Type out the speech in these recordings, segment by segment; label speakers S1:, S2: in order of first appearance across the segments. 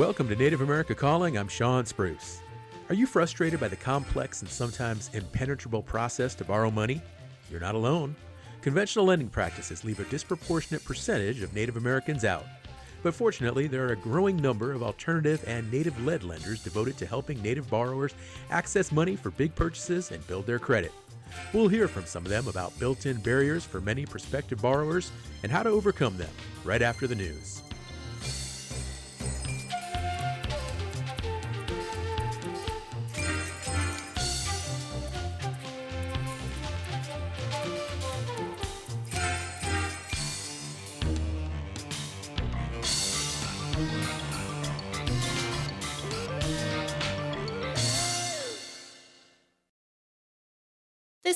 S1: Welcome to Native America Calling. I'm Shawn Spruce. Are you frustrated by the complex and sometimes impenetrable process to borrow money? You're not alone. Conventional lending practices leave a disproportionate percentage of Native Americans out. But fortunately, there are a growing number of alternative and native led lenders devoted to helping Native borrowers access money for big purchases and build their credit. We'll hear from some of them about built in barriers for many prospective borrowers and how to overcome them right after the news.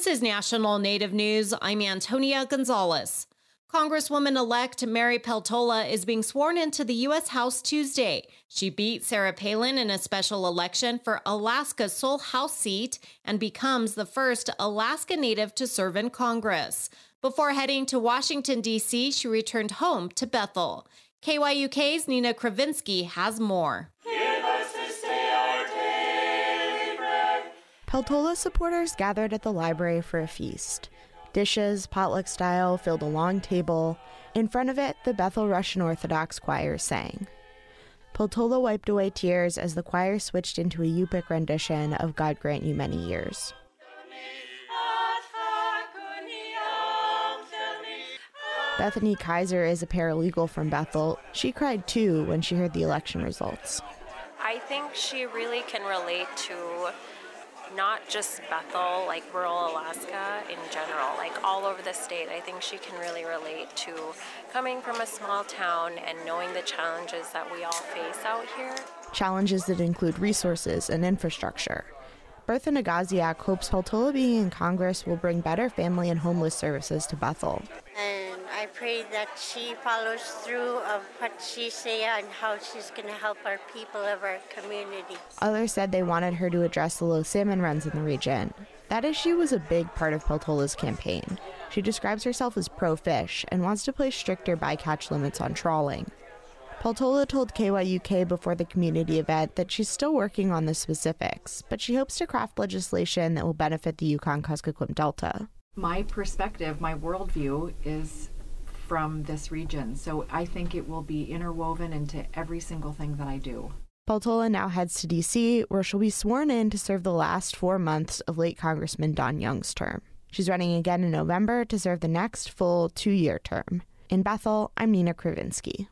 S2: This is National Native News. I'm Antonia Gonzalez. Congresswoman elect Mary Peltola is being sworn into the U.S. House Tuesday. She beat Sarah Palin in a special election for Alaska's sole House seat and becomes the first Alaska Native to serve in Congress. Before heading to Washington, D.C., she returned home to Bethel. KYUK's Nina Kravinsky has more.
S3: Peltola supporters gathered at the library for a feast. Dishes, potluck style, filled a long table. In front of it, the Bethel Russian Orthodox choir sang. Peltola wiped away tears as the choir switched into a Yupik rendition of God Grant You Many Years. Bethany Kaiser is a paralegal from Bethel. She cried too when she heard the election results.
S4: I think she really can relate to not just Bethel, like rural Alaska in general, like all over the state. I think she can really relate to coming from a small town and knowing the challenges that we all face out here.
S3: Challenges that include resources and infrastructure. Bertha Nagaziak hopes Peltola being in Congress will bring better family and homeless services to Bethel.
S5: And I pray that she follows through of what she said and how she's going to help our people of our community.
S3: Others said they wanted her to address the low salmon runs in the region. That issue was a big part of Peltola's campaign. She describes herself as pro fish and wants to place stricter bycatch limits on trawling. Peltola told KYUK before the community event that she's still working on the specifics, but she hopes to craft legislation that will benefit the Yukon Kuskokwim Delta.
S6: My perspective, my worldview is from this region, so I think it will be interwoven into every single thing that I do.
S3: Peltola now heads to D.C., where she'll be sworn in to serve the last four months of late Congressman Don Young's term. She's running again in November to serve the next full two year term. In Bethel, I'm Nina Kravinsky.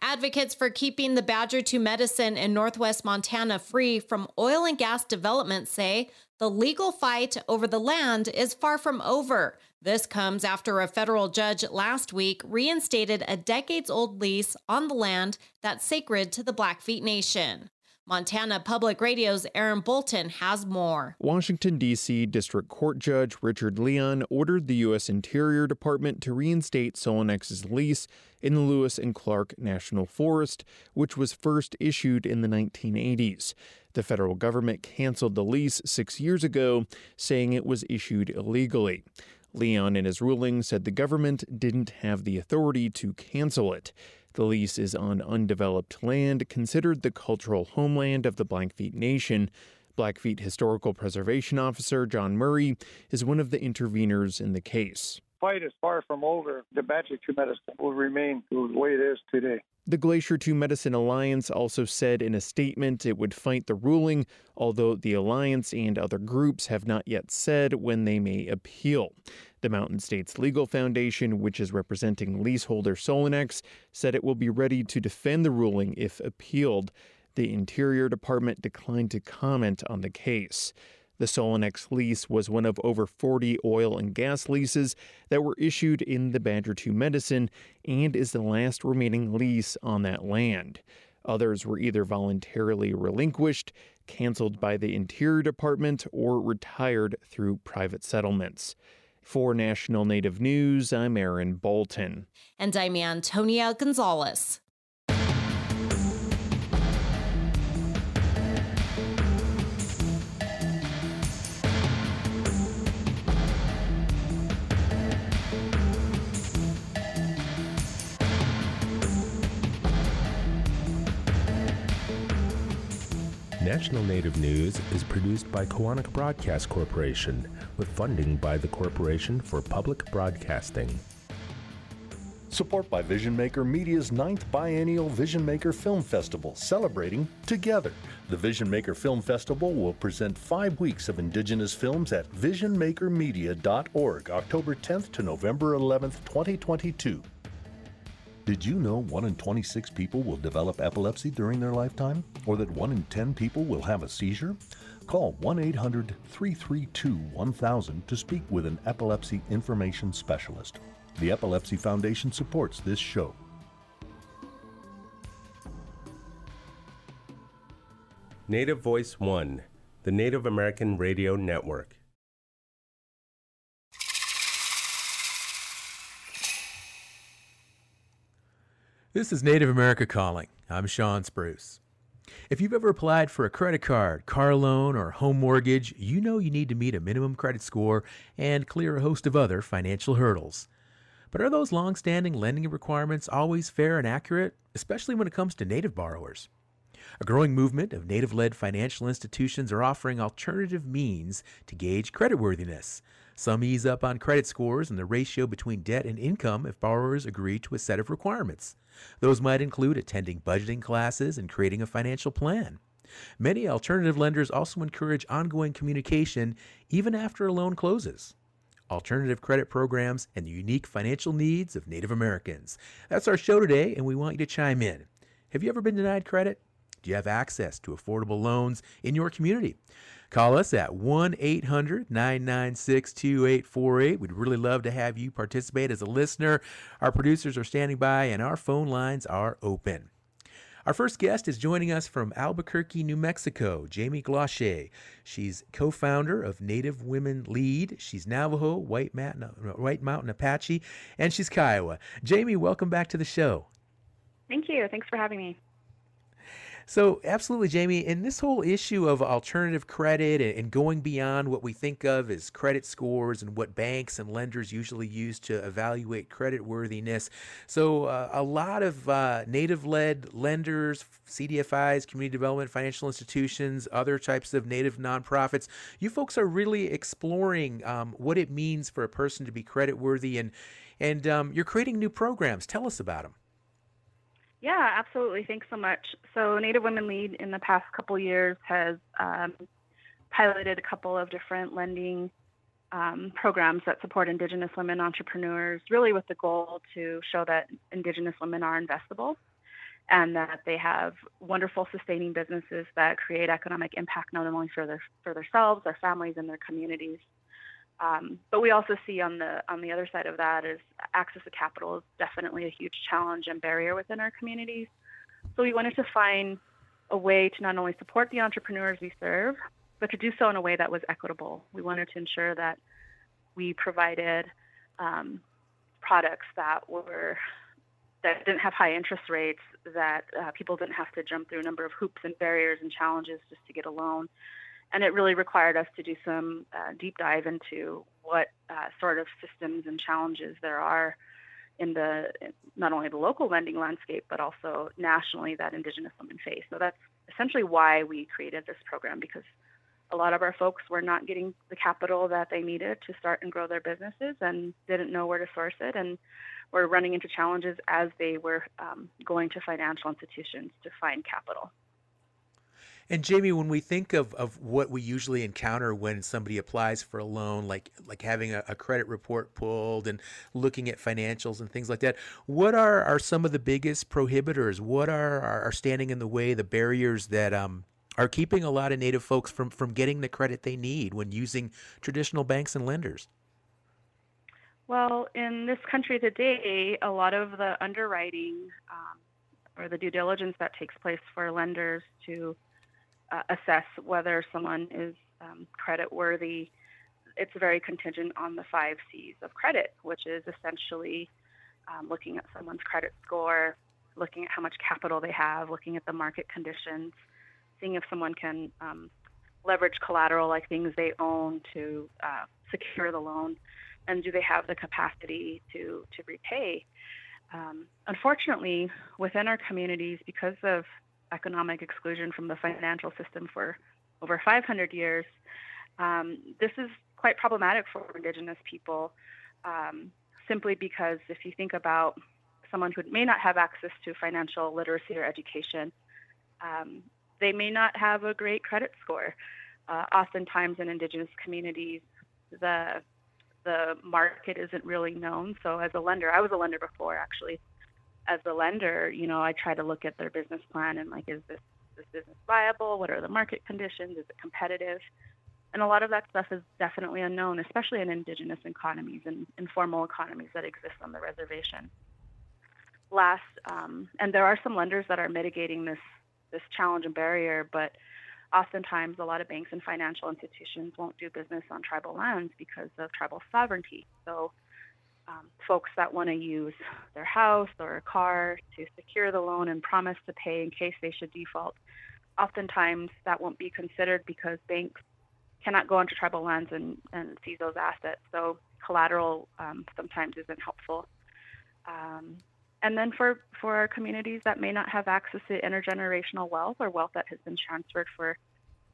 S2: Advocates for keeping the Badger 2 medicine in northwest Montana free from oil and gas development say the legal fight over the land is far from over. This comes after a federal judge last week reinstated a decades old lease on the land that's sacred to the Blackfeet Nation. Montana Public Radio's Aaron Bolton has more.
S7: Washington, D.C. District Court Judge Richard Leon ordered the U.S. Interior Department to reinstate Solenex's lease in the Lewis and Clark National Forest, which was first issued in the 1980s. The federal government canceled the lease six years ago, saying it was issued illegally. Leon, in his ruling, said the government didn't have the authority to cancel it. The lease is on undeveloped land considered the cultural homeland of the Blackfeet Nation. Blackfeet Historical Preservation Officer John Murray is one of the interveners in the case.
S8: Fight is far from over. The Badger 2 medicine will remain the way it is today.
S7: The Glacier 2 Medicine Alliance also said in a statement it would fight the ruling, although the alliance and other groups have not yet said when they may appeal. The Mountain States Legal Foundation, which is representing leaseholder Solenex, said it will be ready to defend the ruling if appealed. The Interior Department declined to comment on the case. The Solenex lease was one of over 40 oil and gas leases that were issued in the Badger 2 Medicine and is the last remaining lease on that land. Others were either voluntarily relinquished, canceled by the Interior Department, or retired through private settlements. For National Native News, I'm Aaron Bolton.
S2: And I'm Antonia Gonzalez.
S9: National Native News is produced by Koahnic Broadcast Corporation with funding by the Corporation for Public Broadcasting.
S10: Support by Vision Maker Media's ninth biennial Vision Maker Film Festival, celebrating Together. The Vision Maker Film Festival will present five weeks of Indigenous films at visionmakermedia.org, October 10th to November 11th, 2022. Did you know 1 in 26 people will develop epilepsy during their lifetime? Or that 1 in 10 people will have a seizure? Call 1 800 332 1000 to speak with an epilepsy information specialist. The Epilepsy Foundation supports this show.
S9: Native Voice One, the Native American Radio Network.
S1: This is Native America Calling. I'm Shawn Spruce. If you've ever applied for a credit card, car loan, or home mortgage, you know you need to meet a minimum credit score and clear a host of other financial hurdles. But are those long-standing lending requirements always fair and accurate, especially when it comes to Native borrowers? A growing movement of Native led financial institutions are offering alternative means to gauge creditworthiness. Some ease up on credit scores and the ratio between debt and income if borrowers agree to a set of requirements. Those might include attending budgeting classes and creating a financial plan. Many alternative lenders also encourage ongoing communication even after a loan closes. Alternative credit programs and the unique financial needs of Native Americans. That's our show today, and we want you to chime in. Have you ever been denied credit? Do you have access to affordable loans in your community? Call us at 1 800 996 2848. We'd really love to have you participate as a listener. Our producers are standing by and our phone lines are open. Our first guest is joining us from Albuquerque, New Mexico, Jamie Gloshay. She's co founder of Native Women Lead. She's Navajo, White White Mountain Apache, and she's Kiowa. Jamie, welcome back to the show.
S11: Thank you. Thanks for having me.
S1: So, absolutely, Jamie. In this whole issue of alternative credit and going beyond what we think of as credit scores and what banks and lenders usually use to evaluate credit worthiness. So, uh, a lot of uh, native led lenders, CDFIs, community development financial institutions, other types of native nonprofits, you folks are really exploring um, what it means for a person to be credit worthy and, and um, you're creating new programs. Tell us about them.
S11: Yeah, absolutely. Thanks so much. So, Native Women Lead in the past couple years has um, piloted a couple of different lending um, programs that support Indigenous women entrepreneurs, really with the goal to show that Indigenous women are investable and that they have wonderful sustaining businesses that create economic impact not only for their for themselves, their families, and their communities. Um, but we also see on the on the other side of that is access to capital is definitely a huge challenge and barrier within our communities. So we wanted to find a way to not only support the entrepreneurs we serve, but to do so in a way that was equitable. We wanted to ensure that we provided um, products that were that didn't have high interest rates, that uh, people didn't have to jump through a number of hoops and barriers and challenges just to get a loan and it really required us to do some uh, deep dive into what uh, sort of systems and challenges there are in the not only the local lending landscape but also nationally that indigenous women face. So that's essentially why we created this program because a lot of our folks were not getting the capital that they needed to start and grow their businesses and didn't know where to source it and were running into challenges as they were um, going to financial institutions to find capital
S1: and Jamie, when we think of, of what we usually encounter when somebody applies for a loan, like like having a, a, credit report pulled and looking at financials and things like that, what are, are some of the biggest prohibitors? What are, are, standing in the way, the barriers that um, are keeping a lot of Native folks from, from getting the credit they need when using traditional banks and lenders?
S11: Well, in this country today, a lot of the underwriting um, or the due diligence that takes place for lenders to uh, assess whether someone is um, credit worthy. It's very contingent on the five C's of credit, which is essentially um, looking at someone's credit score, looking at how much capital they have, looking at the market conditions, seeing if someone can um, leverage collateral like things they own to uh, secure the loan, and do they have the capacity to to repay. Um, unfortunately, within our communities, because of economic exclusion from the financial system for over 500 years. Um, this is quite problematic for Indigenous people um, simply because if you think about someone who may not have access to financial literacy or education, um, they may not have a great credit score. Uh, oftentimes in Indigenous communities, the the market isn't really known. So as a lender, I was a lender before actually. As a lender, you know, I try to look at their business plan and like, is this this business viable? What are the market conditions? Is it competitive? And a lot of that stuff is definitely unknown, especially in indigenous economies and informal economies that exist on the reservation. Last, um, and there are some lenders that are mitigating this this challenge and barrier, but oftentimes a lot of banks and financial institutions won't do business on tribal lands because of tribal sovereignty. So um, folks that want to use their house or a car to secure the loan and promise to pay in case they should default, oftentimes that won't be considered because banks cannot go onto tribal lands and, and seize those assets. So collateral um, sometimes isn't helpful. Um, and then for, for our communities that may not have access to intergenerational wealth or wealth that has been transferred for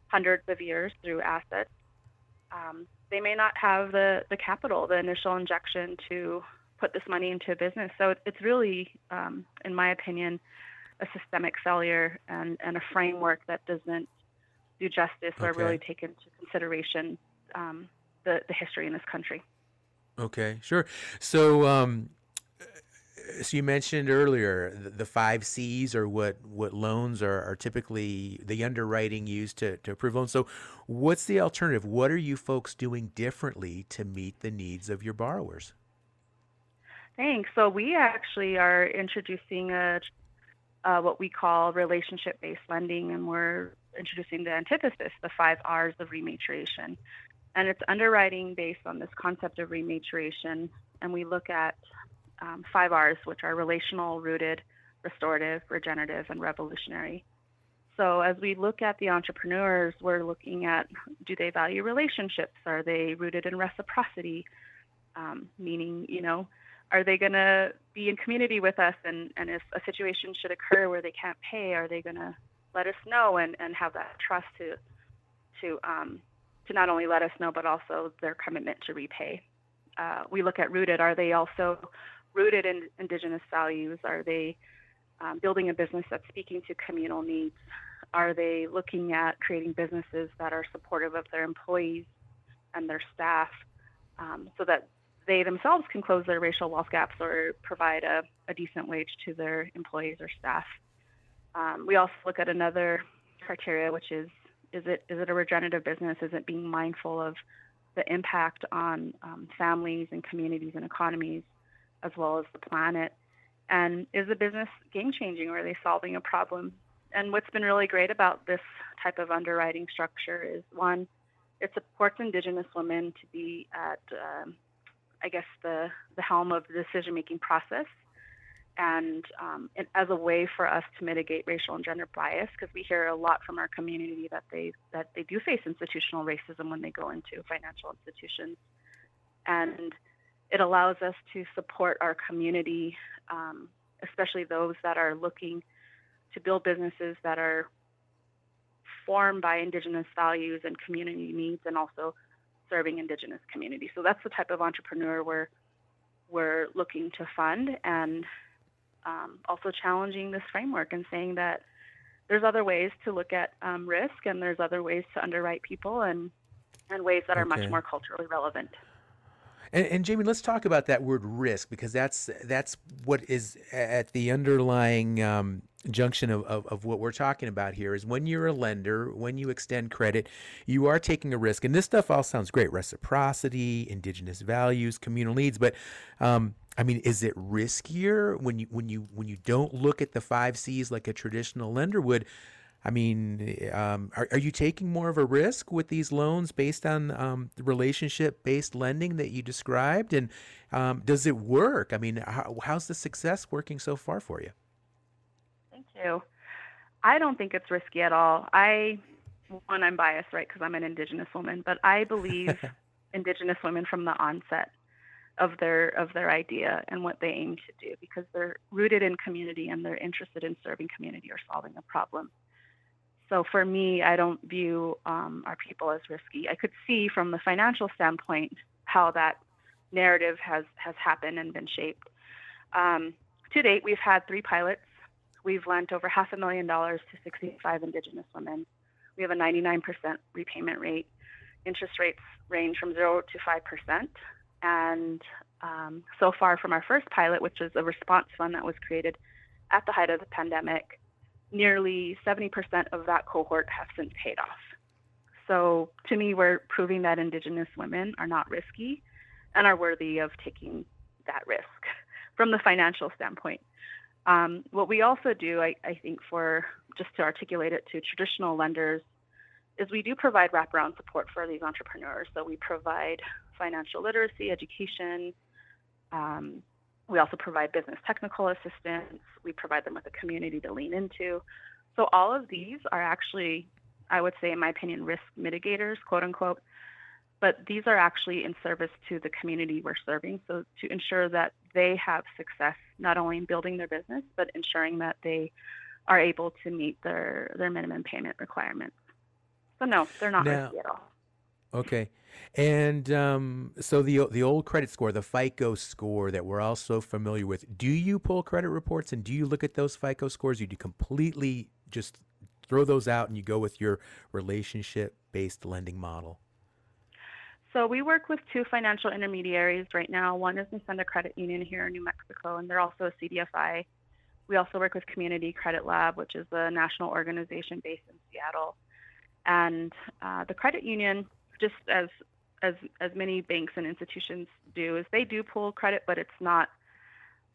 S11: hundreds of years through assets, um, they may not have the, the capital, the initial injection to put this money into a business. So it's really, um, in my opinion, a systemic failure and, and a framework that doesn't do justice okay. or really take into consideration um, the, the history in this country.
S1: Okay, sure. So, um, so you mentioned earlier the, five C's are what what loans are, are typically the underwriting used to, to approve loans. So, what's the alternative? What are you folks doing differently to meet the needs of your borrowers?
S11: Thanks. So we actually are introducing a uh, what we call relationship-based lending, and we're introducing the antithesis, the five R's of rematriation. And it's underwriting based on this concept of rematriation, and we look at um, five R's, which are relational, rooted, restorative, regenerative, and revolutionary. So as we look at the entrepreneurs, we're looking at do they value relationships? Are they rooted in reciprocity? Um, meaning, you know, are they going to be in community with us? And, and if a situation should occur where they can't pay, are they going to let us know and, and have that trust to to um, to not only let us know, but also their commitment to repay? Uh, we look at rooted. Are they also rooted in Indigenous values? Are they um, building a business that's speaking to communal needs? Are they looking at creating businesses that are supportive of their employees and their staff um, so that they themselves can close their racial wealth gaps or provide a, a decent wage to their employees or staff? Um, we also look at another criteria, which is is it is it a regenerative business? Is it being mindful of the impact on um, families and communities and economies? As well as the planet? And is the business game changing or are they solving a problem? And what's been really great about this type of underwriting structure is one, it supports Indigenous women to be at, um, I guess, the, the helm of the decision making process. And um, it, as a way for us to mitigate racial and gender bias, because we hear a lot from our community that they that they do face institutional racism when they go into financial institutions, and it allows us to support our community, um, especially those that are looking to build businesses that are formed by Indigenous values and community needs, and also serving Indigenous communities. So that's the type of entrepreneur we're we're looking to fund, and um, also challenging this framework and saying that there's other ways to look at um, risk, and there's other ways to underwrite people, and and ways that are okay. much more culturally relevant.
S1: And, and, Jamie, let's talk about that word risk because that's that's what is at the underlying um, junction of, of, of, what we're talking about here is when you're a lender, when you extend credit, you are taking a risk. And this stuff all sounds great: reciprocity, indigenous values, communal needs. But um, I mean, is it riskier when you when you when you don't look at the five C's like a traditional lender would? I mean, um, are, are you taking more of a risk with these loans based on um, the relationship based lending that you described? And um, does it work? I mean, how, how's the success working so far for you?
S11: Thank you. I don't think it's risky at all. I, one, I'm biased, right, because I'm an Indigenous woman, but I believe Indigenous women from the onset. of their of their idea and what they aim to do because they're rooted in community and they're interested in serving community or solving a problem. So for me, I don't view um, our people as risky. I could see from the financial standpoint how that narrative has has happened and been shaped. Um, to date, we've had three pilots. We've lent over half a million dollars to 65 Indigenous women. We have a 99% repayment rate. Interest rates range from zero to five percent. And um, so far, from our first pilot, which is a response fund that was created at the height of the pandemic, nearly 70% of that cohort have since paid off. So to me, we're proving that Indigenous women are not risky and are worthy of taking that risk from the financial standpoint. Um, what we also do, I, I, think, for just to articulate it to traditional lenders, is we do provide wraparound support for these entrepreneurs. So we provide financial literacy, education. Um, we also provide business technical assistance. We provide them with a community to lean into. So all of these are actually, I would say, in my opinion, risk mitigators, quote unquote. But these are actually in service to the community we're serving. So to ensure that they have success, not only in building their business, but ensuring that they are able to meet their, their minimum payment requirements. So no, they're not now, risky at all.
S1: Okay. And um, so the the old credit score, the FICO score that we're all so familiar with. Do you pull credit reports and do you look at those FICO scores? Or do you completely just throw those out and you go with your relationship based lending model?
S11: So we work with two financial intermediaries right now. One is Nusenda Credit Union here in New Mexico, and they're also a CDFI. We also work with Community Credit Lab, which is a national organization based in Seattle. And uh, the credit union just as as as many banks and institutions do, is they do pull credit, but it's not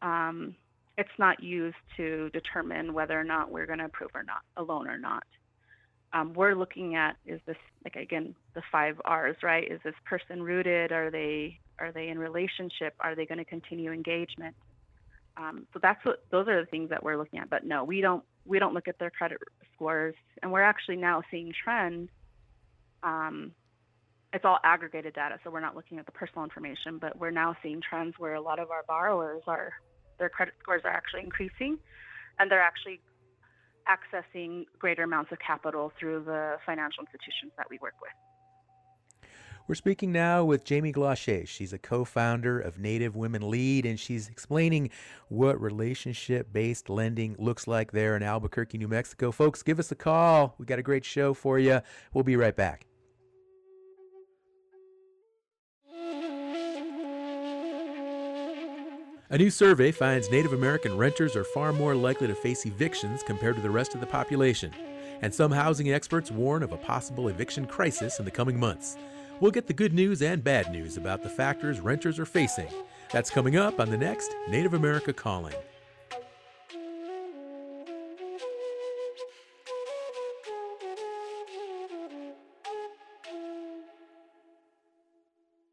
S11: um, it's not used to determine whether or not we're going to approve or not a loan or not. Um, we're looking at is this like again the five R's right? Is this person rooted? Are they are they in relationship? Are they going to continue engagement? Um, so that's what those are the things that we're looking at. But no, we don't we don't look at their credit scores, and we're actually now seeing trend um, it's all aggregated data, so we're not looking at the personal information, but we're now seeing trends where a lot of our borrowers are their credit scores are actually increasing, and they're actually accessing greater amounts of capital through the financial institutions that we work with.
S1: We're speaking now with Jamie Gloshay. She's a co founder of Native Women Lead, and she's explaining what relationship based lending looks like there in Albuquerque, New Mexico. Folks, give us a call. We got a great show for you. We'll be right back. A new survey finds Native American renters are far more likely to face evictions compared to the rest of the population, and some housing experts warn of a possible eviction crisis in the coming months. We'll get the good news and bad news about the factors renters are facing. That's coming up on the next Native America Calling.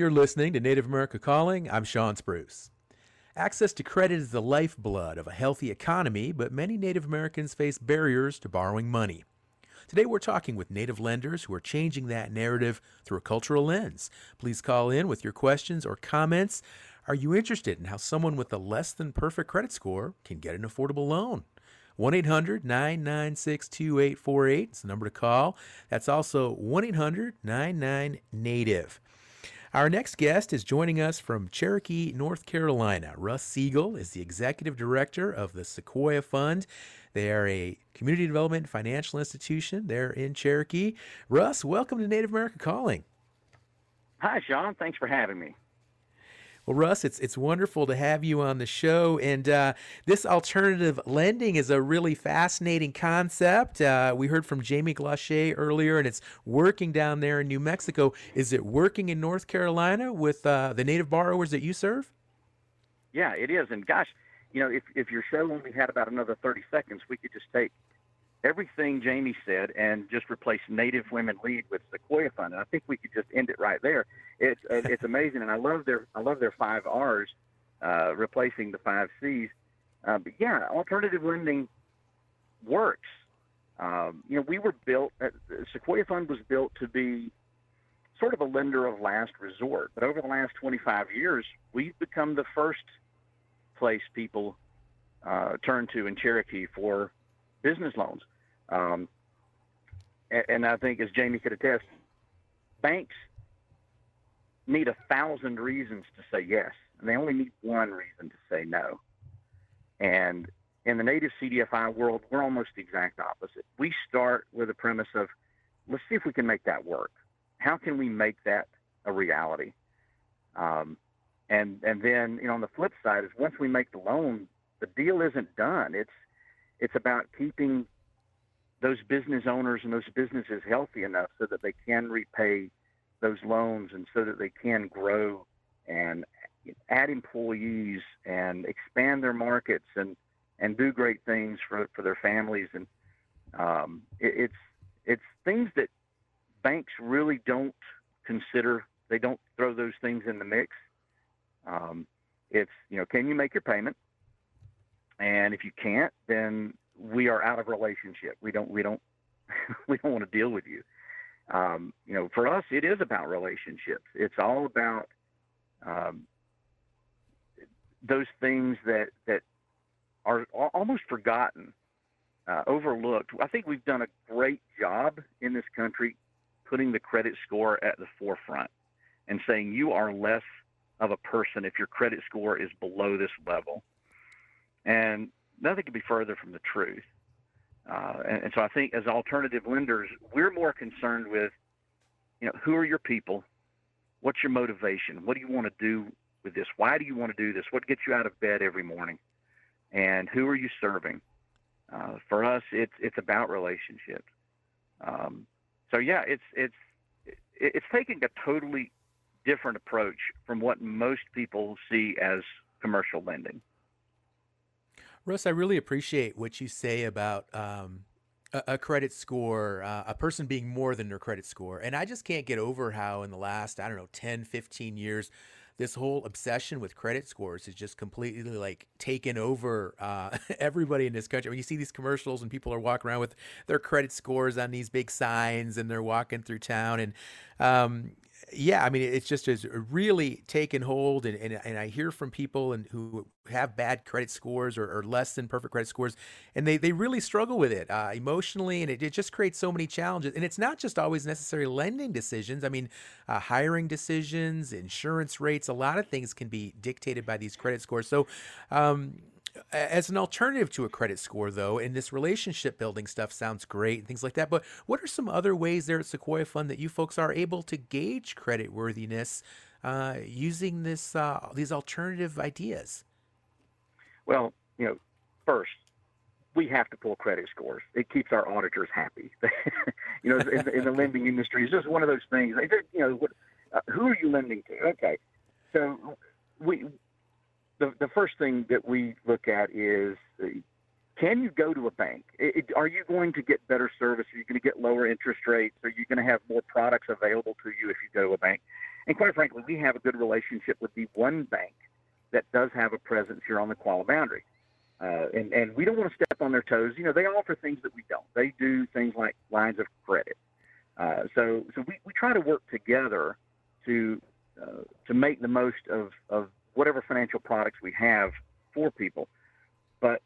S1: You're listening to Native America Calling. I'm Shawn Spruce. Access to credit is the lifeblood of a healthy economy, but many Native Americans face barriers to borrowing money. Today we're talking with Native lenders who are changing that narrative through a cultural lens. Please call in with your questions or comments. Are you interested in how someone with a less than perfect credit score can get an affordable loan? 1 800 996 2848 is the number to call. That's also 1 800 99 Native. Our next guest is joining us from Cherokee, North Carolina. Russ Seagle is the executive director of the Sequoyah Fund. They are a community development financial institution. They're in Cherokee. Russ, welcome to Native America Calling.
S12: Hi, Shawn. Thanks for having me.
S1: Well, Russ, it's it's wonderful to have you on the show, and uh, this alternative lending is a really fascinating concept. Uh, we heard from Jamie Gloshay earlier, and it's working down there in New Mexico. Is it working in North Carolina with uh, the native borrowers that you serve?
S12: Yeah, it is, and gosh, you know, if if your show only had about another thirty seconds, we could just take everything Jamie said and just replace Native Women Lead with Sequoyah Fund. And I think we could just end it right there. It's uh, it's amazing, and I love their I love their five R's, uh, replacing the five C's. Uh, but yeah, alternative lending works. Um, you know, we were built. Uh, Sequoyah Fund was built to be sort of a lender of last resort. But over the last 25 years, we've become the first place people uh, turn to in Cherokee for business loans. Um, and, and I think, as Jamie could attest, banks need a thousand reasons to say yes, and they only need one reason to say no. And in the native CDFI world, we're almost the exact opposite. We start with a premise of, let's see if we can make that work. How can we make that a reality? Um, and and then you know on the flip side is once we make the loan, the deal isn't done. It's it's about keeping those business owners and those businesses healthy enough so that they can repay those loans and so that they can grow and add employees and expand their markets and and do great things for for their families. And um, it, it's it's things that banks really don't consider. They don't throw those things in the mix. Um, it's you know can you make your payment? And if you can't, then we are out of relationship. We don't we don't we don't want to deal with you. Um, you know, for us, it is about relationships. It's all about um, those things that that are almost forgotten, uh, overlooked. I think we've done a great job in this country putting the credit score at the forefront and saying you are less of a person if your credit score is below this level. And nothing could be further from the truth. Uh, and, and, so I think as alternative lenders, we're more concerned with, you know, who are your people? What's your motivation? What do you want to do with this? Why do you want to do this? What gets you out of bed every morning? And who are you serving? Uh, for us, it's it's about relationships. Um, so yeah, it's it's it's taking a totally different approach from what most people see as commercial lending.
S1: Russ, I really appreciate what you say about um, a, a, credit score, uh, a person being more than their credit score. And I just can't get over how, in the last, I don't know, 10, 15 years, this whole obsession with credit scores has just completely like taken over uh, everybody in this country. When you see these commercials and people are walking around with their credit scores on these big signs and they're walking through town, and um, yeah, I mean, it's just has really taken hold, and, and, and I hear from people and who have bad credit scores or, or less than perfect credit scores, and they, they really struggle with it uh, emotionally, and it, it just creates so many challenges. And it's not just always necessary lending decisions. I mean, uh, hiring decisions, insurance rates, a lot of things can be dictated by these credit scores. So, um, as an alternative to a credit score, though, and this relationship building stuff sounds great and things like that. But what are some other ways there at Sequoyah Fund that you folks are able to gauge credit worthiness uh, using this uh, these alternative ideas?
S12: Well, you know, first we have to pull credit scores. It keeps our auditors happy. you know, in, in, the lending industry, it's just one of those things. You know, what, uh, who are you lending to? Okay, so we the, the first thing that we look at is uh, can you go to a bank? It, are you going to get better service? Are you going to get lower interest rates? Are you going to have more products available to you if you go to a bank? And quite frankly, we have a good relationship with the one bank that does have a presence here on the Qualla boundary. Uh, and, and we don't want to step on their toes. You know, they offer things that we don't. They do things like lines of credit. Uh, so so we, we try to work together to uh, to make the most of, of products we have for people. But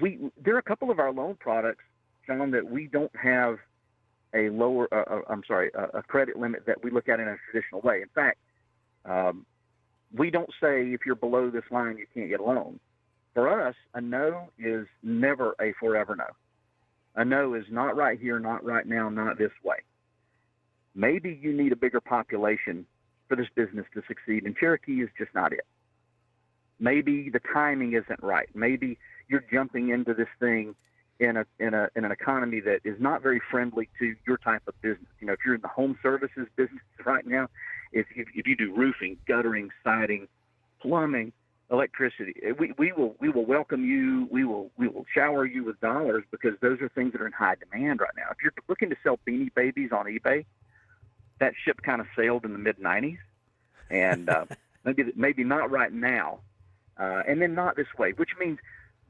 S12: we there are a couple of our loan products, John, that we don't have a lower, uh, uh I'm sorry, a, a, credit limit that we look at in a traditional way. In fact, um, we don't say if you're below this line you can't get a loan. For us, a no is never a forever no. A no is not right here, not right now, not this way. Maybe you need a bigger population for this business to succeed, and Cherokee is just not it. Maybe the timing isn't right. Maybe you're jumping into this thing in a in a in an economy that is not very friendly to your type of business. You know, if you're in the home services business right now, if if, you do roofing, guttering, siding, plumbing, electricity, eh, we, we will we will welcome you. We will we will shower you with dollars because those are things that are in high demand right now. If you're looking to sell beanie babies on eBay, that ship kind of sailed in the mid '90s, and uh, maybe maybe not right now, uh, and then not this way, which means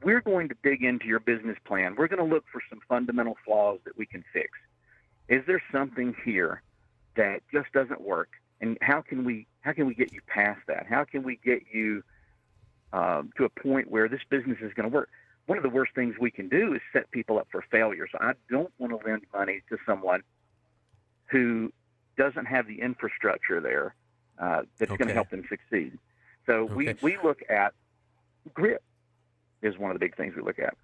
S12: we're going to dig into your business plan. We're going to look for some fundamental flaws that we can fix. Is there something here that just doesn't work? And how can we how can we get you past that? How can we get you um, to a point where this business is going to work? One of the worst things we can do is set people up for failure. So I don't want to lend money to someone who doesn't have the infrastructure there uh, that's okay. going to help them succeed. So okay. we, we look at grit is one of the big things we look at.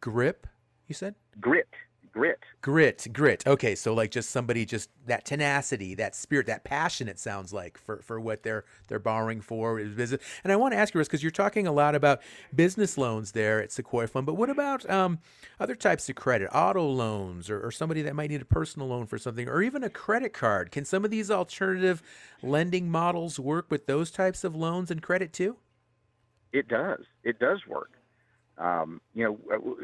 S1: Grip, you said?
S12: Grit. Grit.
S1: Grit. Grit. Okay, so like just somebody just that tenacity, that spirit, that passion it sounds like for, for what they're they're borrowing for is business. And I want to ask you this because you're talking a lot about business loans there at Sequoyah Fund, but what about um, other types of credit, auto loans, or, or somebody that might need a personal loan for something, or even a credit card? Can some of these alternative lending models work with those types of loans and credit too?
S12: it does. It does work. Um, you know,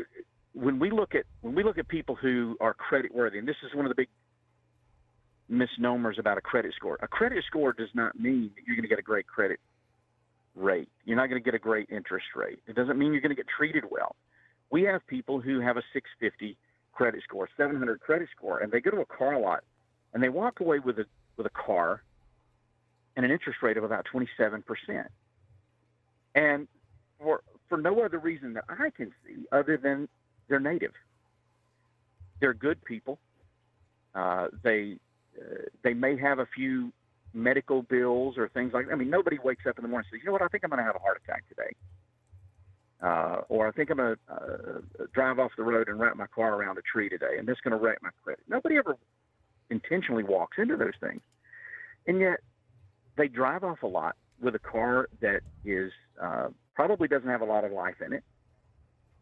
S12: when we look at when we look at people who are credit worthy, and this is one of the big misnomers about a credit score. A credit score does not mean that you're going to get a great credit rate. You're not going to get a great interest rate. It doesn't mean you're going to get treated well. We have people who have a 650 credit score, 700 credit score, and they go to a car lot and they walk away with a with a car and an interest rate of about 27 percent and for for no other reason that I can see other than they're native. They're good people. Uh, they uh, they may have a few medical bills or things like that. I mean, nobody wakes up in the morning and says, "You know what? I think I'm going to have a heart attack today," uh, or "I think I'm going to uh, drive off the road and wrap my car around a tree today, and that's going to wreck my credit." Nobody ever intentionally walks into those things, and yet they drive off a lot with a car that is uh, probably doesn't have a lot of life in it,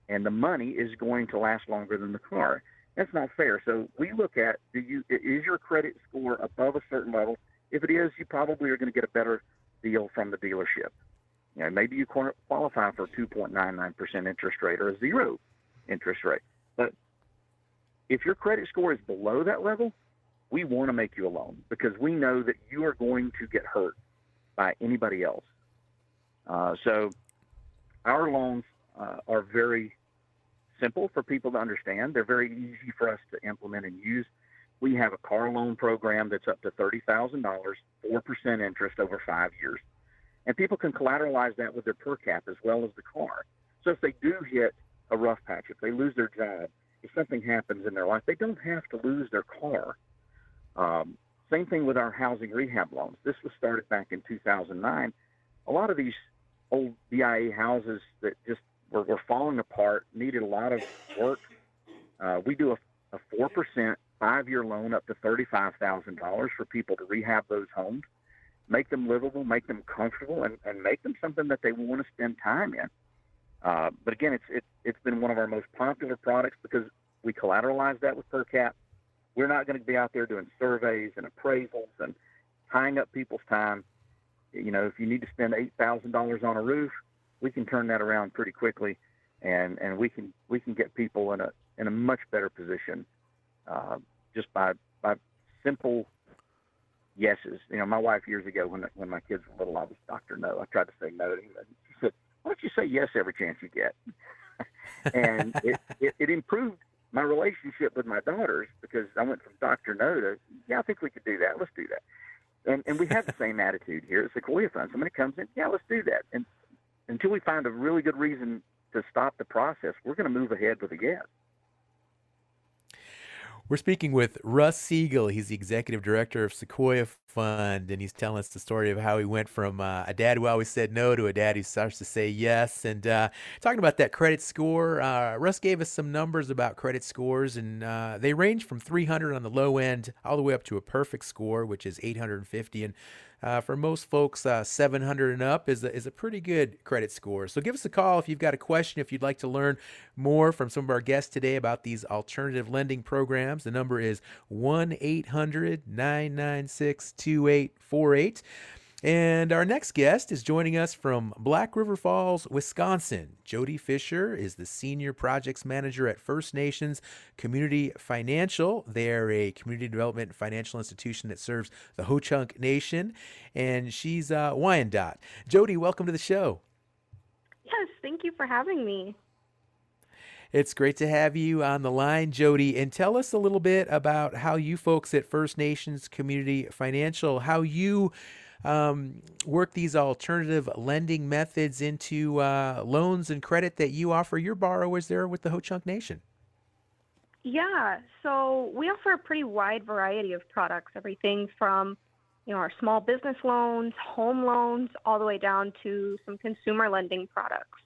S12: and the money is going to last longer than the car. That's not fair. So we look at do you is your credit score above a certain level? If it is, you probably are going to get a better deal from the dealership. You know, maybe you qualify for a 2.99% interest rate or a zero interest rate. But if your credit score is below that level, we want to make you a loan because we know that you are going to get hurt by anybody else. Uh, so our loans uh, are very simple for people to understand. They're very easy for us to implement and use. We have a car loan program that's up to $30,000, 4% interest over five years. And people can collateralize that with their per cap as well as the car. So if they do hit a rough patch, if they lose their job, if something happens in their life, they don't have to lose their car. Um, same thing with our housing rehab loans. This was started back in 2009. A lot of these old BIA houses that just were, were falling apart needed a lot of work. Uh, we do a, a 4% five year loan up to $35,000 for people to rehab those homes, make them livable, make them comfortable, and, and make them something that they want to spend time in. Uh, but again, it's, it, it's been one of our most popular products because we collateralize that with per cap we're not going to be out there doing surveys and appraisals and tying up people's time. You know, if you need to spend eight thousand dollars on a roof, we can turn that around pretty quickly, and and we can we can get people in a in a much better position uh, just by by simple yeses. You know, my wife years ago when when my kids were little, I was Doctor No. I tried to say no to him, she said, "Why don't you say yes every chance you get?" and it, it, it improved my relationship with my daughters because I went from Doctor No to yeah, I think we could do that. Let's do that. And and we have the same attitude here It's at Sequoyah Fund. Somebody comes in, yeah, let's do that. And until we find a really good reason to stop the process, we're going to move ahead with a yes.
S1: We're speaking with Russ Seagle. He's the executive director of Sequoyah Fund, and he's telling us the story of how he went from uh, a dad who always said no to a dad who starts to say yes. And uh, talking about that credit score, uh, Russ gave us some numbers about credit scores, and uh, they range from 300 on the low end all the way up to a perfect score, which is 850. And uh, for most folks, uh, 700 and up is a, is a pretty good credit score. So give us a call if you've got a question, if you'd like to learn more from some of our guests today about these alternative lending programs. The number is 1 800 996 2848. And our next guest is joining us from Black River Falls, Wisconsin. Jody Fisher is the Senior Projects Manager at First Nations Community Financial. They're a community development financial institution that serves the Ho Chunk Nation, and she's uh, Wyandotte. Jody, welcome to the show.
S13: Yes, thank you for having me.
S1: It's great to have you on the line, Jody. And tell us a little bit about how you folks at First Nations Community Financial, how you um, work these alternative lending methods into uh, loans and credit that you offer your borrowers there with the Ho Chunk Nation?
S13: Yeah, so we offer a pretty wide variety of products, everything from you know our small business loans, home loans, all the way down to some consumer lending products.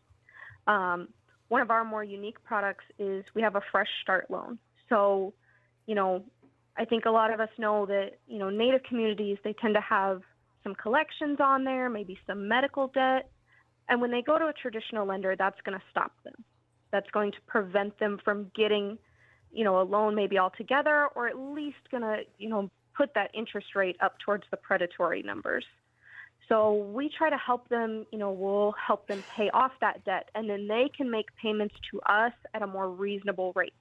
S13: Um, one of our more unique products is we have a fresh start loan. So, you know, I think a lot of us know that you know Native communities they tend to have some collections on there, maybe some medical debt. And when they go to a traditional lender, that's going to stop them. That's going to prevent them from getting, you know, a loan maybe altogether, or at least going to, you know, put that interest rate up towards the predatory numbers. So we try to help them, you know, we'll help them pay off that debt, and then they can make payments to us at a more reasonable rate.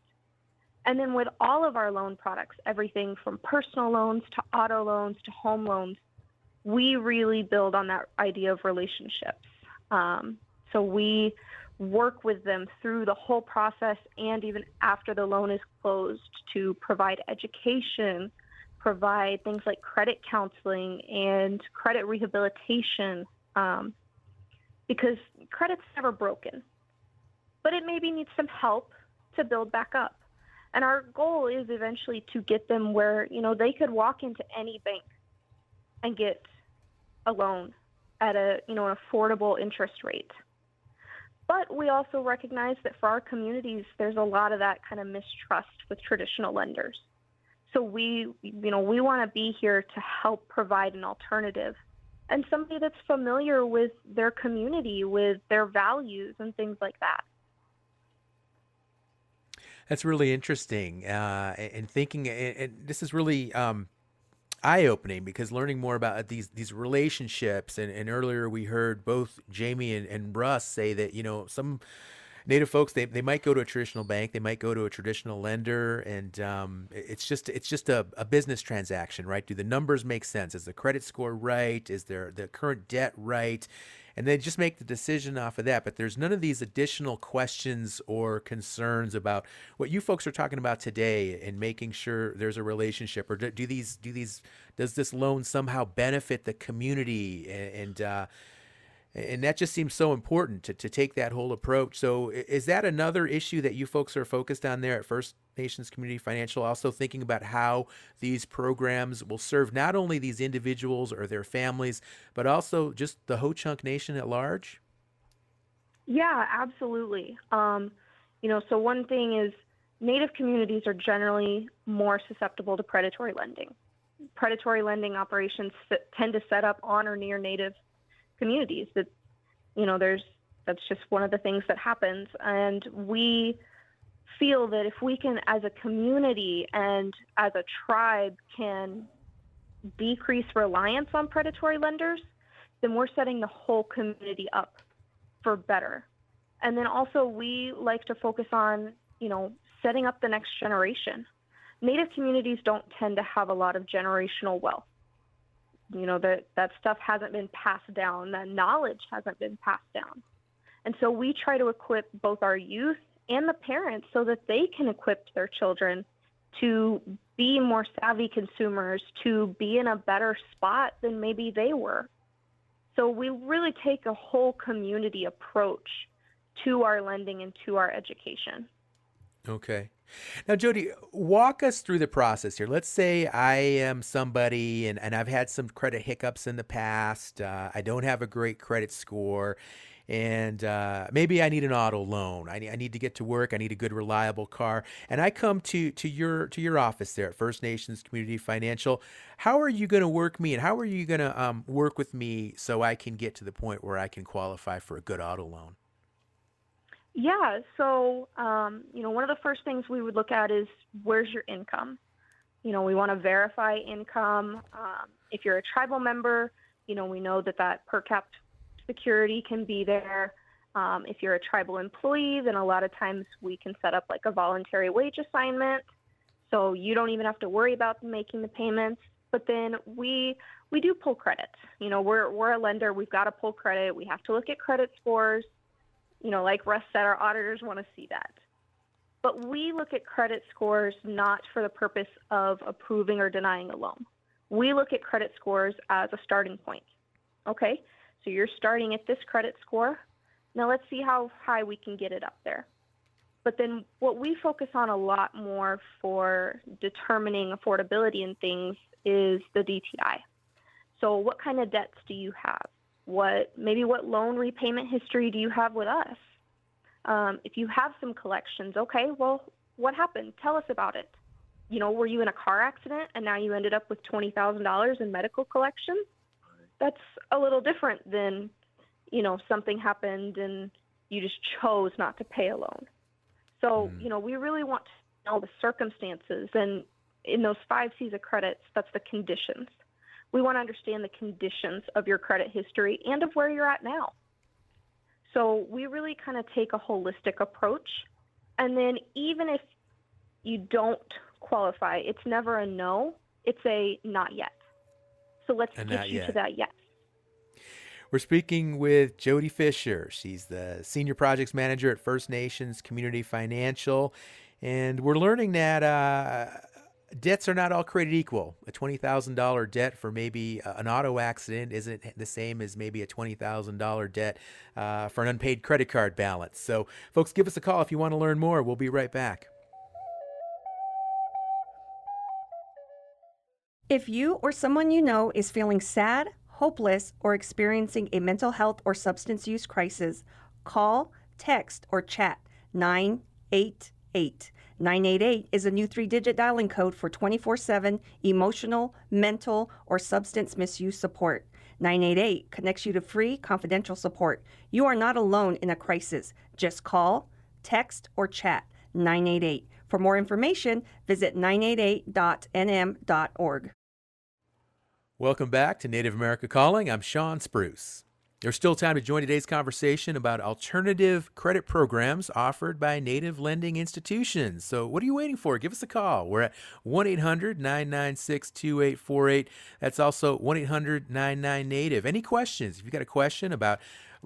S13: And then with all of our loan products, everything from personal loans to auto loans to home loans, we really build on that idea of relationships. Um, so we work with them through the whole process and even after the loan is closed to provide education, provide things like credit counseling and credit rehabilitation um, because credit's never broken, but it maybe needs some help to build back up. And our goal is eventually to get them where, you know, they could walk into any bank and get a loan at a you know an affordable interest rate. But we also recognize that for our communities, there's a lot of that kind of mistrust with traditional lenders. So we, you know, we want to be here to help provide an alternative and somebody that's familiar with their community, with their values and things like that.
S1: That's really interesting. Uh, and thinking, and this is really um, eye opening because learning more about these these relationships and, and earlier we heard both Jamie and, and Russ say that you know some native folks they, they might go to a traditional bank they might go to a traditional lender and um, it's just it's just a, a business transaction right? Do the numbers make sense? Is the credit score right? Is there the current debt right and they just make the decision off of that. But there's none of these additional questions or concerns about what you folks are talking about today and making sure there's a relationship. Or do, do these do these does this loan somehow benefit the community and, and uh, and that just seems so important to, to take that whole approach. So, is that another issue that you folks are focused on there at First Nations Community Financial? Also, thinking about how these programs will serve not only these individuals or their families, but also just the Ho Chunk Nation at large?
S13: Yeah, absolutely. Um, you know, so one thing is Native communities are generally more susceptible to predatory lending. Predatory lending operations tend to set up on or near Native communities that you know there's that's just one of the things that happens. And we feel that if we can as a community and as a tribe can decrease reliance on predatory lenders then we're setting the whole community up for better. And then also we like to focus on you know setting up the next generation. Native communities don't tend to have a lot of generational wealth you know that that stuff hasn't been passed down that knowledge hasn't been passed down. And so we try to equip both our youth and the parents so that they can equip their children to be more savvy consumers to be in a better spot than maybe they were. So we really take a whole community approach to our lending and to our education.
S1: Okay Now, Jody, walk us through the process here. Let's say I am somebody and, and I've had some credit hiccups in the past. Uh, I don't have a great credit score. And uh, maybe I need an auto loan. I need, I need to get to work. I need a good, reliable car. And I come to, to your to your office there at First Nations Community Financial. How are you going to work me, and how are you going to um, work with me so I can get to the point where I can qualify for a good auto loan?
S13: Yeah, so um, you know, one of the first things we would look at is where's your income. You know, we want to verify income. Um, if you're a tribal member, you know, we know that that per cap security can be there. Um, if you're a tribal employee, then a lot of times we can set up like a voluntary wage assignment, so you don't even have to worry about making the payments. But then we we do pull credit. You know, we're we're a lender. We've got to pull credit. We have to look at credit scores you know, like Russ said, our auditors want to see that. But we look at credit scores not for the purpose of approving or denying a loan. We look at credit scores as a starting point. Okay, so you're starting at this credit score. Now let's see how high we can get it up there. But then what we focus on a lot more for determining affordability and things is the DTI. So what kind of debts do you have? What maybe what loan repayment history do you have with us? Um, if you have some collections, okay, well, what happened? Tell us about it. You know, were you in a car accident and now you ended up with twenty thousand dollars in medical collections? That's a little different than, you know, something happened and you just chose not to pay a loan. So, mm. you know, we really want to know the circumstances and in those five C's of credits, that's the conditions we want to understand the conditions of your credit history and of where you're at now. So we really kind of take a holistic approach. And then even if you don't qualify, it's never a no, it's a not yet. So let's and get you yet. to that yes.
S1: We're speaking with Jody Fisher. She's the Senior Projects Manager at First Nations Community Financial. And we're learning that uh, debts are not all created equal. A $20,000 debt for maybe an auto accident isn't the same as maybe a $20,000 debt uh, for an unpaid credit card balance. So, folks, give us a call if you want to learn more. We'll be right back.
S14: If you or someone you know is feeling sad, hopeless, or experiencing a mental health or substance use crisis, call, text, or chat 988 988 is a new three digit dialing code for 24 7 emotional, mental, or substance misuse support. 988 connects you to free, confidential support. You are not alone in a crisis. Just call, text, or chat 988. For more information, visit 988.nm.org.
S1: Welcome back to Native America Calling. I'm Shawn Spruce. There's still time to join today's conversation about alternative credit programs offered by native lending institutions. So, what are you waiting for? Give us a call. We're at 1 800 996 2848. That's also 1 800 99 Native. Any questions? If you've got a question about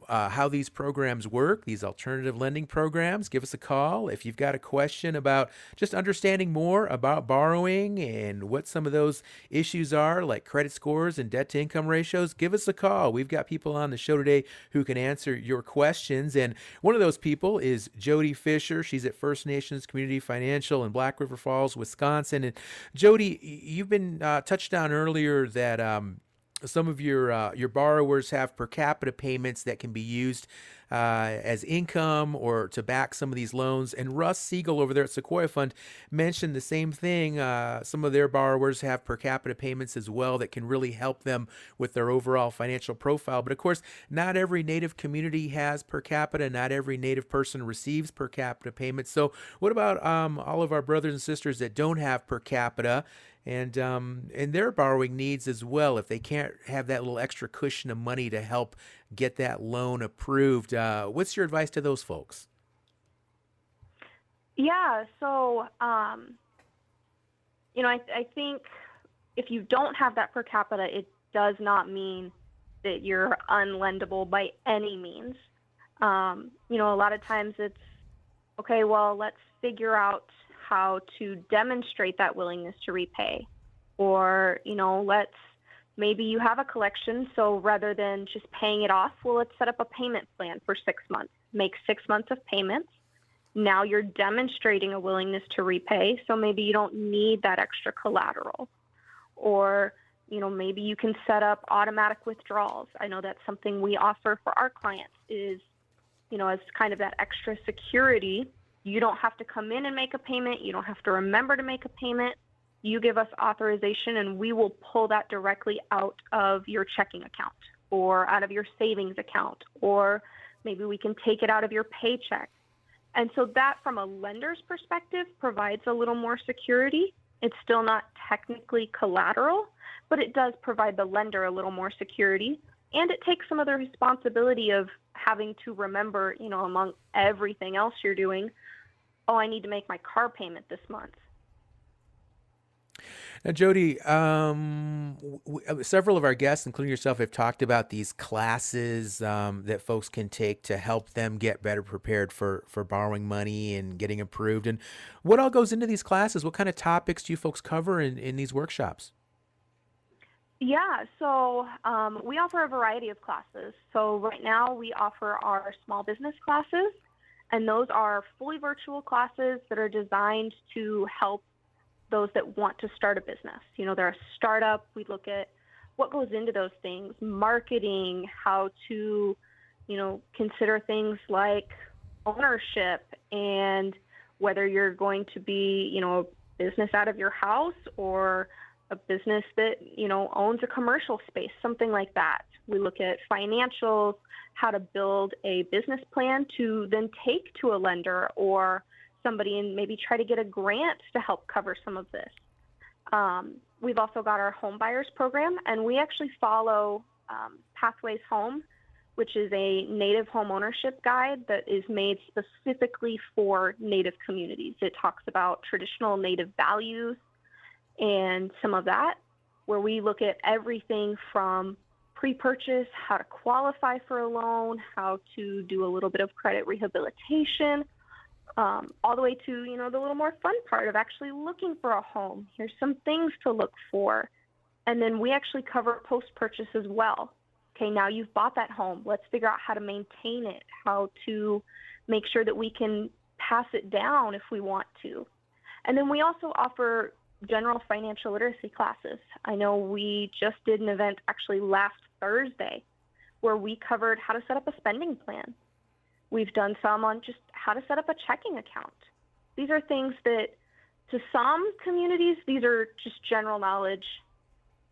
S1: uh, how these programs work, these alternative lending programs, give us a call. If you've got a question about just understanding more about borrowing and what some of those issues are, like credit scores and debt to income ratios, give us a call. We've got people on the show today who can answer your questions. And one of those people is Jody Fisher. She's at First Nations Community Financial in Black River Falls, Wisconsin. And Jody, you've been uh, touched on earlier that. Um, some of your uh, your borrowers have per capita payments that can be used uh, as income or to back some of these loans. And Russ Seagle over there at Sequoyah Fund mentioned the same thing. Uh, some of their borrowers have per capita payments as well that can really help them with their overall financial profile. But of course, not every Native community has per capita. Not every Native person receives per capita payments. So, what about um, all of our brothers and sisters that don't have per capita? And um, and their borrowing needs as well. If they can't have that little extra cushion of money to help get that loan approved, uh, what's your advice to those folks?
S13: Yeah, so um, you know, I, I think if you don't have that per capita, it does not mean that you're unlendable by any means. Um, you know, a lot of times it's okay. Well, let's figure out how to demonstrate that willingness to repay. Or, you know, let's maybe you have a collection, so rather than just paying it off, well, let's set up a payment plan for six months. Make six months of payments. Now you're demonstrating a willingness to repay, so maybe you don't need that extra collateral. Or, you know, maybe you can set up automatic withdrawals. I know that's something we offer for our clients is, you know, as kind of that extra security. You don't have to come in and make a payment. You don't have to remember to make a payment. You give us authorization and we will pull that directly out of your checking account or out of your savings account, or maybe we can take it out of your paycheck. And so that, from a lender's perspective, provides a little more security. It's still not technically collateral, but it does provide the lender a little more security. And it takes some of the responsibility of having to remember, you know, among everything else you're doing, oh, I need to make my car payment this month.
S1: Now, Jody, um, w- uh, several of our guests, including yourself, have talked about these classes um, that folks can take to help them get better prepared for, for borrowing money and getting approved. And what all goes into these classes? What kind of topics do you folks cover in, in these workshops?
S13: Yeah, so um, we offer a variety of classes. So right now we offer our small business classes, and those are fully virtual classes that are designed to help those that want to start a business. You know, they're a startup. We look at what goes into those things, marketing, how to, you know, consider things like ownership and whether you're going to be, you know, a business out of your house or a business that, you know, owns a commercial space, something like that. We look at financials, how to build a business plan to then take to a lender or somebody and maybe try to get a grant to help cover some of this. Um, we've also got our home buyers program, and we actually follow um, Pathways Home, which is a native home ownership guide that is made specifically for native communities. It talks about traditional native values and some of that, where we look at everything from pre purchase, how to qualify for a loan, how to do a little bit of credit rehabilitation, um, all the way to you know the little more fun part of actually looking for a home. Here's some things to look for, and then we actually cover post purchase as well. Okay, now you've bought that home. Let's figure out how to maintain it, how to make sure that we can pass it down if we want to. And then we also offer general financial literacy classes. I know we just did an event actually last Thursday where we covered how to set up a spending plan We've done some on just how to set up a checking account. These are things that, to some communities, these are just general knowledge.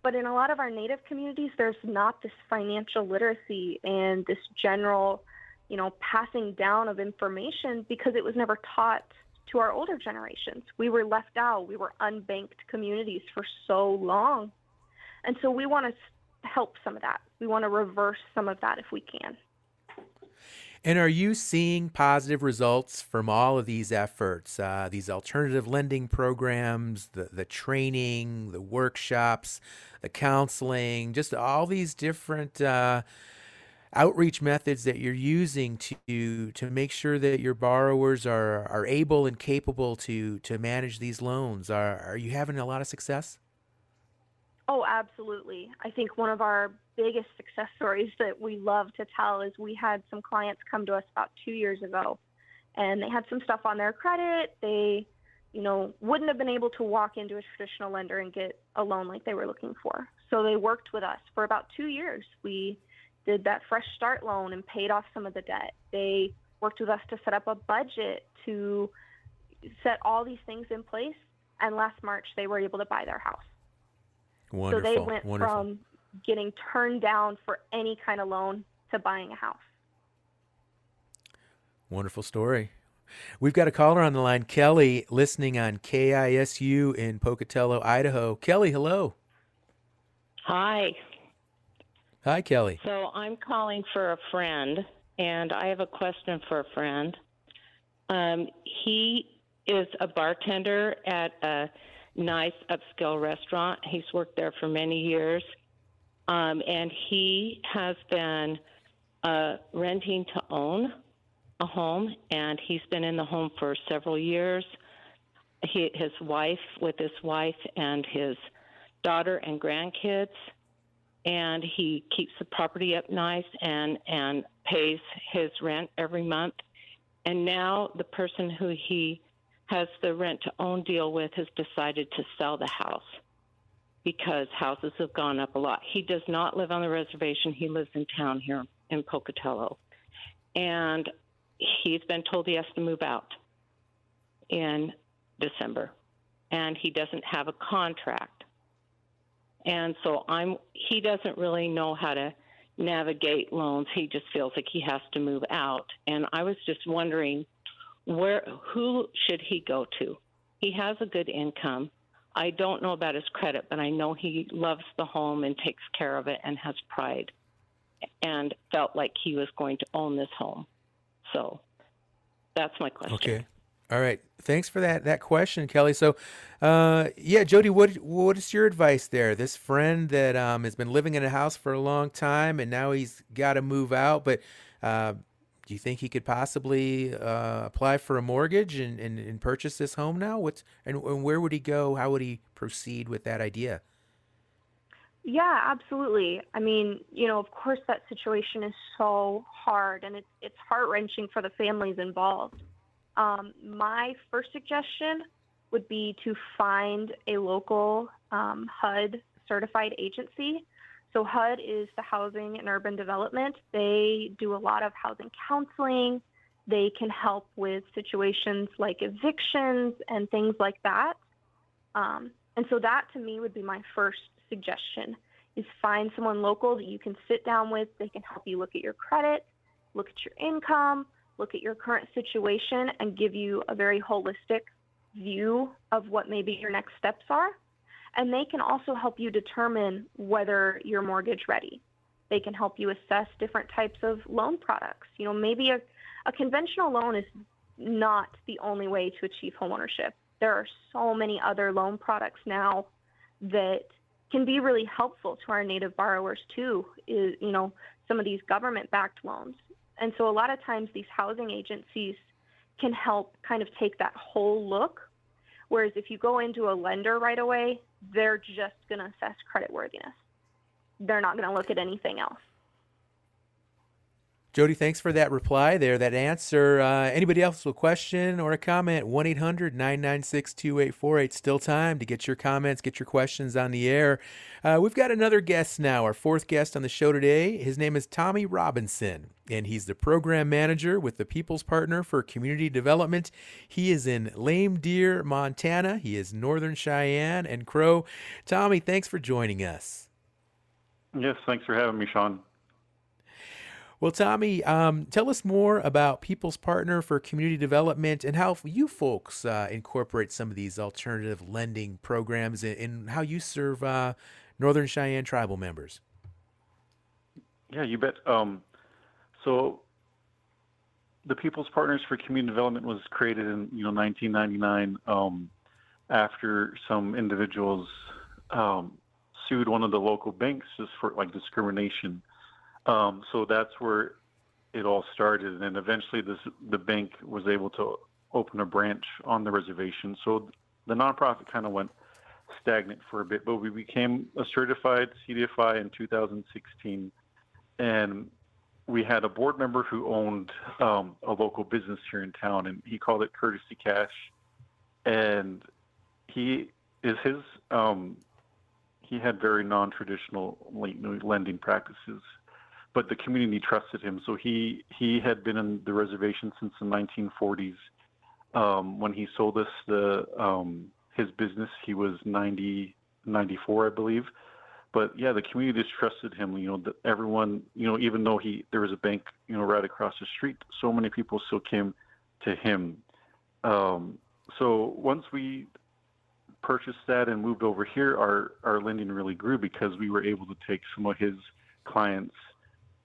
S13: But in a lot of our native communities, there's not this financial literacy and this general, you know, passing down of information because it was never taught to our older generations. We were left out. We were unbanked communities for so long. And so we want to help some of that. We want to reverse some of that if we can.
S1: And are you seeing positive results from all of these efforts, uh, these alternative lending programs, the, the training, the workshops, the counseling, just all these different uh, outreach methods that you're using to to make sure that your borrowers are are able and capable to to manage these loans? Are are you having a lot of success?
S13: Oh, absolutely. I think one of our biggest success stories that we love to tell is we had some clients come to us about two years ago and they had some stuff on their credit. They, you know, wouldn't have been able to walk into a traditional lender and get a loan like they were looking for. So they worked with us for about two years. We did that fresh start loan and paid off some of the debt. They worked with us to set up a budget to set all these things in place. And last March, they were able to buy their house.
S1: Wonderful.
S13: So they went
S1: Wonderful.
S13: from getting turned down for any kind of loan to buying a house.
S1: Wonderful story. We've got a caller on the line, Kelly, listening on KISU in Pocatello, Idaho. Kelly, hello.
S15: Hi.
S1: Hi, Kelly.
S15: So I'm calling for a friend, and I have a question for a friend. Um, he is a bartender at a nice upscale restaurant. He's worked there for many years, um, and he has been uh, renting to own a home, and he's been in the home for several years. He, his wife, with his wife and his daughter and grandkids, and he keeps the property up nice and and pays his rent every month. And now the person who he has the rent to own deal with has decided to sell the house because houses have gone up a lot. He does not live on the reservation, he lives in town here in Pocatello. And he's been told he has to move out in December. And he doesn't have a contract. And so I'm he doesn't really know how to navigate loans. He just feels like he has to move out. And I was just wondering where who should he go to? He has a good income. I don't know about his credit, but I know he loves the home and takes care of it and has pride and felt like he was going to own this home. So that's my question.
S1: Okay. All right. Thanks for that that question, Kelly. So, uh, yeah, Jody, what what is your advice there? This friend that um, has been living in a house for a long time and now he's got to move out, but uh, do you think he could possibly uh, apply for a mortgage and, and, and, purchase this home now? What's and, and where would he go? How would he proceed with that idea?
S13: Yeah, absolutely. I mean, you know, of course, that situation is so hard, and it's it's heart wrenching for the families involved. Um, my first suggestion would be to find a local um, HUD certified agency. So, HUD is the Housing and Urban Development. They do a lot of housing counseling. They can help with situations like evictions and things like that. Um, and so, that to me would be my first suggestion is find someone local that you can sit down with. They can help you look at your credit, look at your income, look at your current situation and give you a very holistic view of what maybe your next steps are. And they can also help you determine whether you're mortgage ready. They can help you assess different types of loan products. You know, maybe a, a conventional loan is not the only way to achieve homeownership. There are so many other loan products now that can be really helpful to our native borrowers too. Is, you know, some of these government backed loans. And so a lot of times these housing agencies can help kind of take that whole look. Whereas if you go into a lender right away, they're just going to assess credit worthiness. They're not going to look at anything else.
S1: Jody, thanks for that reply there, that answer. Uh, anybody else with a question or a comment? 1 800 996 2848. Still time to get your comments, get your questions on the air. Uh, we've got another guest now, our fourth guest on the show today. His name is Tommy Robinson, and he's the program manager with the People's Partner for Community Development. He is in Lame Deer, Montana. He is Northern Cheyenne and Crow. Tommy, thanks for joining us.
S16: Yes, thanks for having me, Shawn.
S1: Well, Tommy, um, tell us more about People's Partner for Community Development and how you folks uh, incorporate some of these alternative lending programs and, how you serve uh, Northern Cheyenne tribal members.
S16: Yeah, you bet. Um, so, the People's Partners for Community Development was created in you know 1999 um, after some individuals um, sued one of the local banks just for like discrimination um, so that's where it all started, and eventually this, the bank was able to open a branch on the reservation. So the nonprofit kind of went stagnant for a bit, but we became a certified CDFI in 2016, and we had a board member who owned um, a local business here in town, and he called it Courtesy Cash, and he is his um, he had very non-traditional lending practices but the community trusted him. So he he had been in the reservation since the 1940s. Um, when he sold us the um, his business, he was 90 94, I believe. But yeah, the community just trusted him. You know, that everyone, you know, even though he there was a bank, you know, right across the street, so many people still came to him. Um, so once we purchased that and moved over here, our our lending really grew because we were able to take some of his clients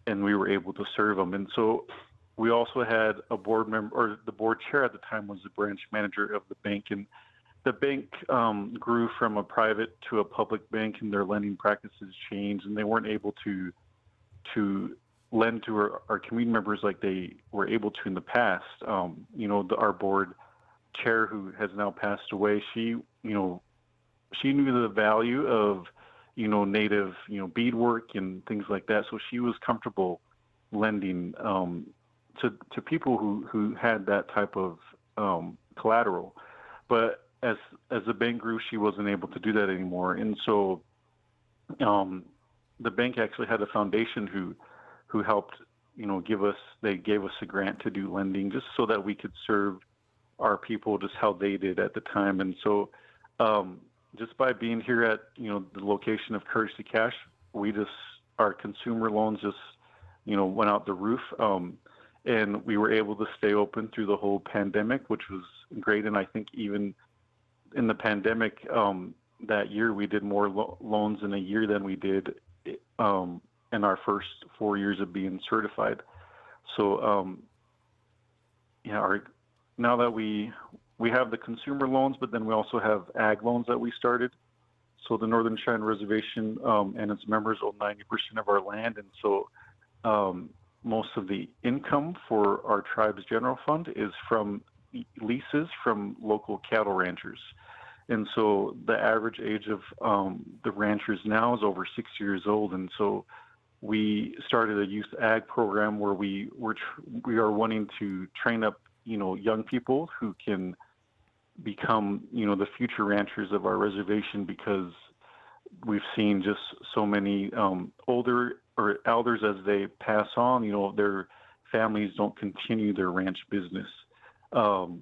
S16: and we were able to serve them. And so we also had a board member, or the board chair at the time was the branch manager of the bank. And the bank um, grew from a private to a public bank, and their lending practices changed, and they weren't able to to lend to our, our community members like they were able to in the past. Um, you know, the, our board chair, who has now passed away, she, you know, she knew the value of you know, native, you know, beadwork and things like that. So she was comfortable lending um, to to people who who had that type of um, collateral. But as as the bank grew, she wasn't able to do that anymore, and so um, the bank actually had a foundation who who helped you know give us they gave us a grant to do lending just so that we could serve our people just how they did at the time, and so. Um, just by being here at you know the location of Courtesy Cash, we just our consumer loans just you know went out the roof, um, and we were able to stay open through the whole pandemic, which was great. And I think even in the pandemic um, that year, we did more lo- loans in a year than we did um, in our first four years of being certified. So um, yeah, our, now that we we have the consumer loans, but then we also have ag loans that we started. So the Northern Cheyenne Reservation um, and its members own 90% of our land, and so um, most of the income for our tribe's general fund is from leases from local cattle ranchers. And so the average age of um, the ranchers now is over six years old, and so we started a youth ag program where we were tr- we are wanting to train up you know young people who can become you know the future ranchers of our reservation because we've seen just so many um, older or elders as they pass on you know their families don't continue their ranch business. Um,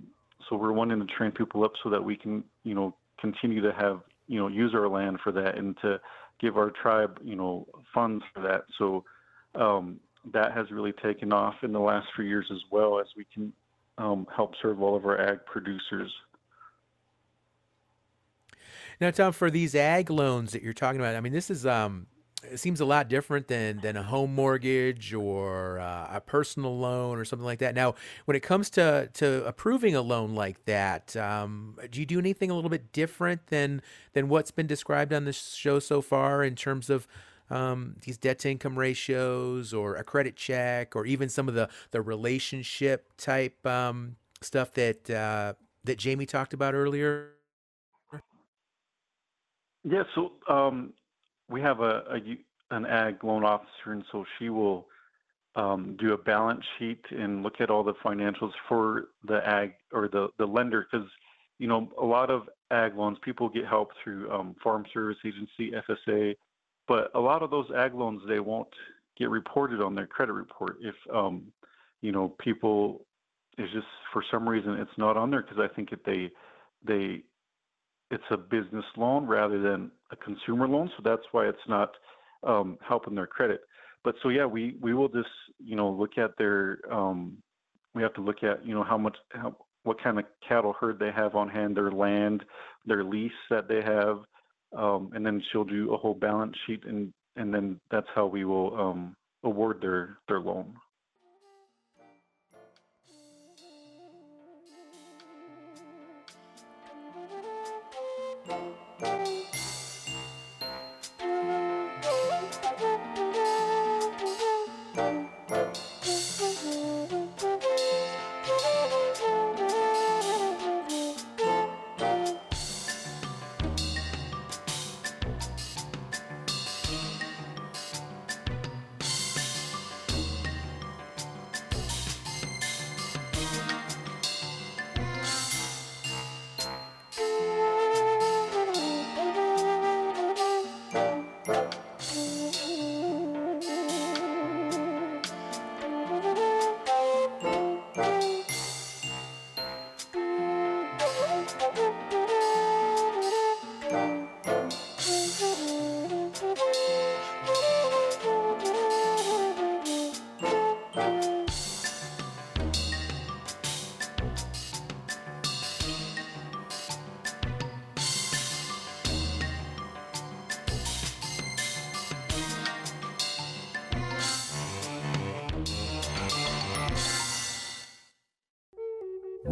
S16: so we're wanting to train people up so that we can you know continue to have you know use our land for that and to give our tribe you know funds for that. So um, that has really taken off in the last few years as well as we can um, help serve all of our ag producers
S1: now, Tom, for these ag loans that you're talking about, I mean, this is um, it seems a lot different than than a home mortgage or uh, a personal loan or something like that. Now, when it comes to to approving a loan like that, um, do you do anything a little bit different than than what's been described on this show so far in terms of um, these debt to income ratios or a credit check or even some of the the relationship type um, stuff that uh, that Jamie talked about earlier?
S16: Yeah, so um, we have a, a, an ag loan officer, and so she will um, do a balance sheet and look at all the financials for the ag or the the lender because you know a lot of ag loans people get help through um, Farm Service Agency FSA, but a lot of those ag loans they won't get reported on their credit report if um, you know people is just for some reason it's not on there because I think if they they it's a business loan rather than a consumer loan, so that's why it's not um, helping their credit. But so yeah, we we will just you know look at their um, we have to look at you know how much how, what kind of cattle herd they have on hand, their land, their lease that they have, um, and then she'll do a whole balance sheet and and then that's how we will um, award their their loan.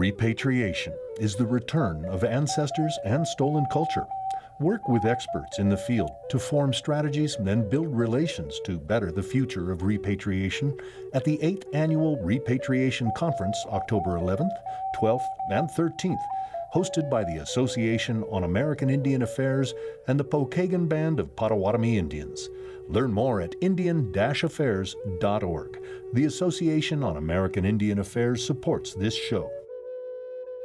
S10: Repatriation is the return of ancestors and stolen culture. Work with experts in the field to form strategies and build relations to better the future of repatriation at the 8th Annual Repatriation Conference, October 11th, 12th, and 13th, hosted by the Association on American Indian Affairs and the Pokagon Band of Potawatomi Indians. Learn more at Indian-Affairs.org. The Association on American Indian Affairs supports this show.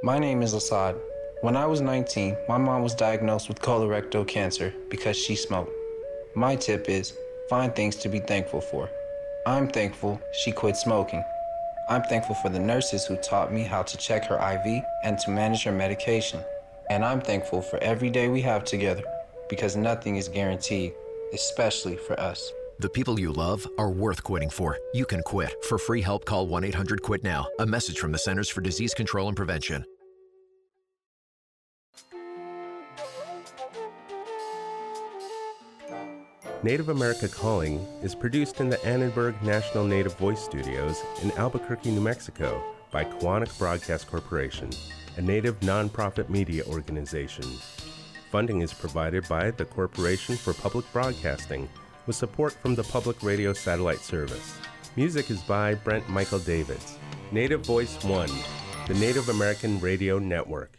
S17: My name is Assad. When I was 19, my mom was diagnosed with colorectal cancer because she smoked. My tip is find things to be thankful for. I'm thankful she quit smoking. I'm thankful for the nurses who taught me how to check her IV and to manage her medication. And I'm thankful for every day we have together because nothing is guaranteed, especially for us.
S18: The people you love are worth quitting for. You can quit. For free help, call 1 800 QUIT NOW. A message from the Centers for Disease Control and Prevention.
S9: Native America Calling is produced in the Annenberg National Native Voice Studios in Albuquerque, New Mexico by Koahnic Broadcast Corporation, a native nonprofit media organization. Funding is provided by the Corporation for Public Broadcasting with support from the Public Radio Satellite Service. Music is by Brent Michael Davids. Native Voice One, the Native American Radio Network.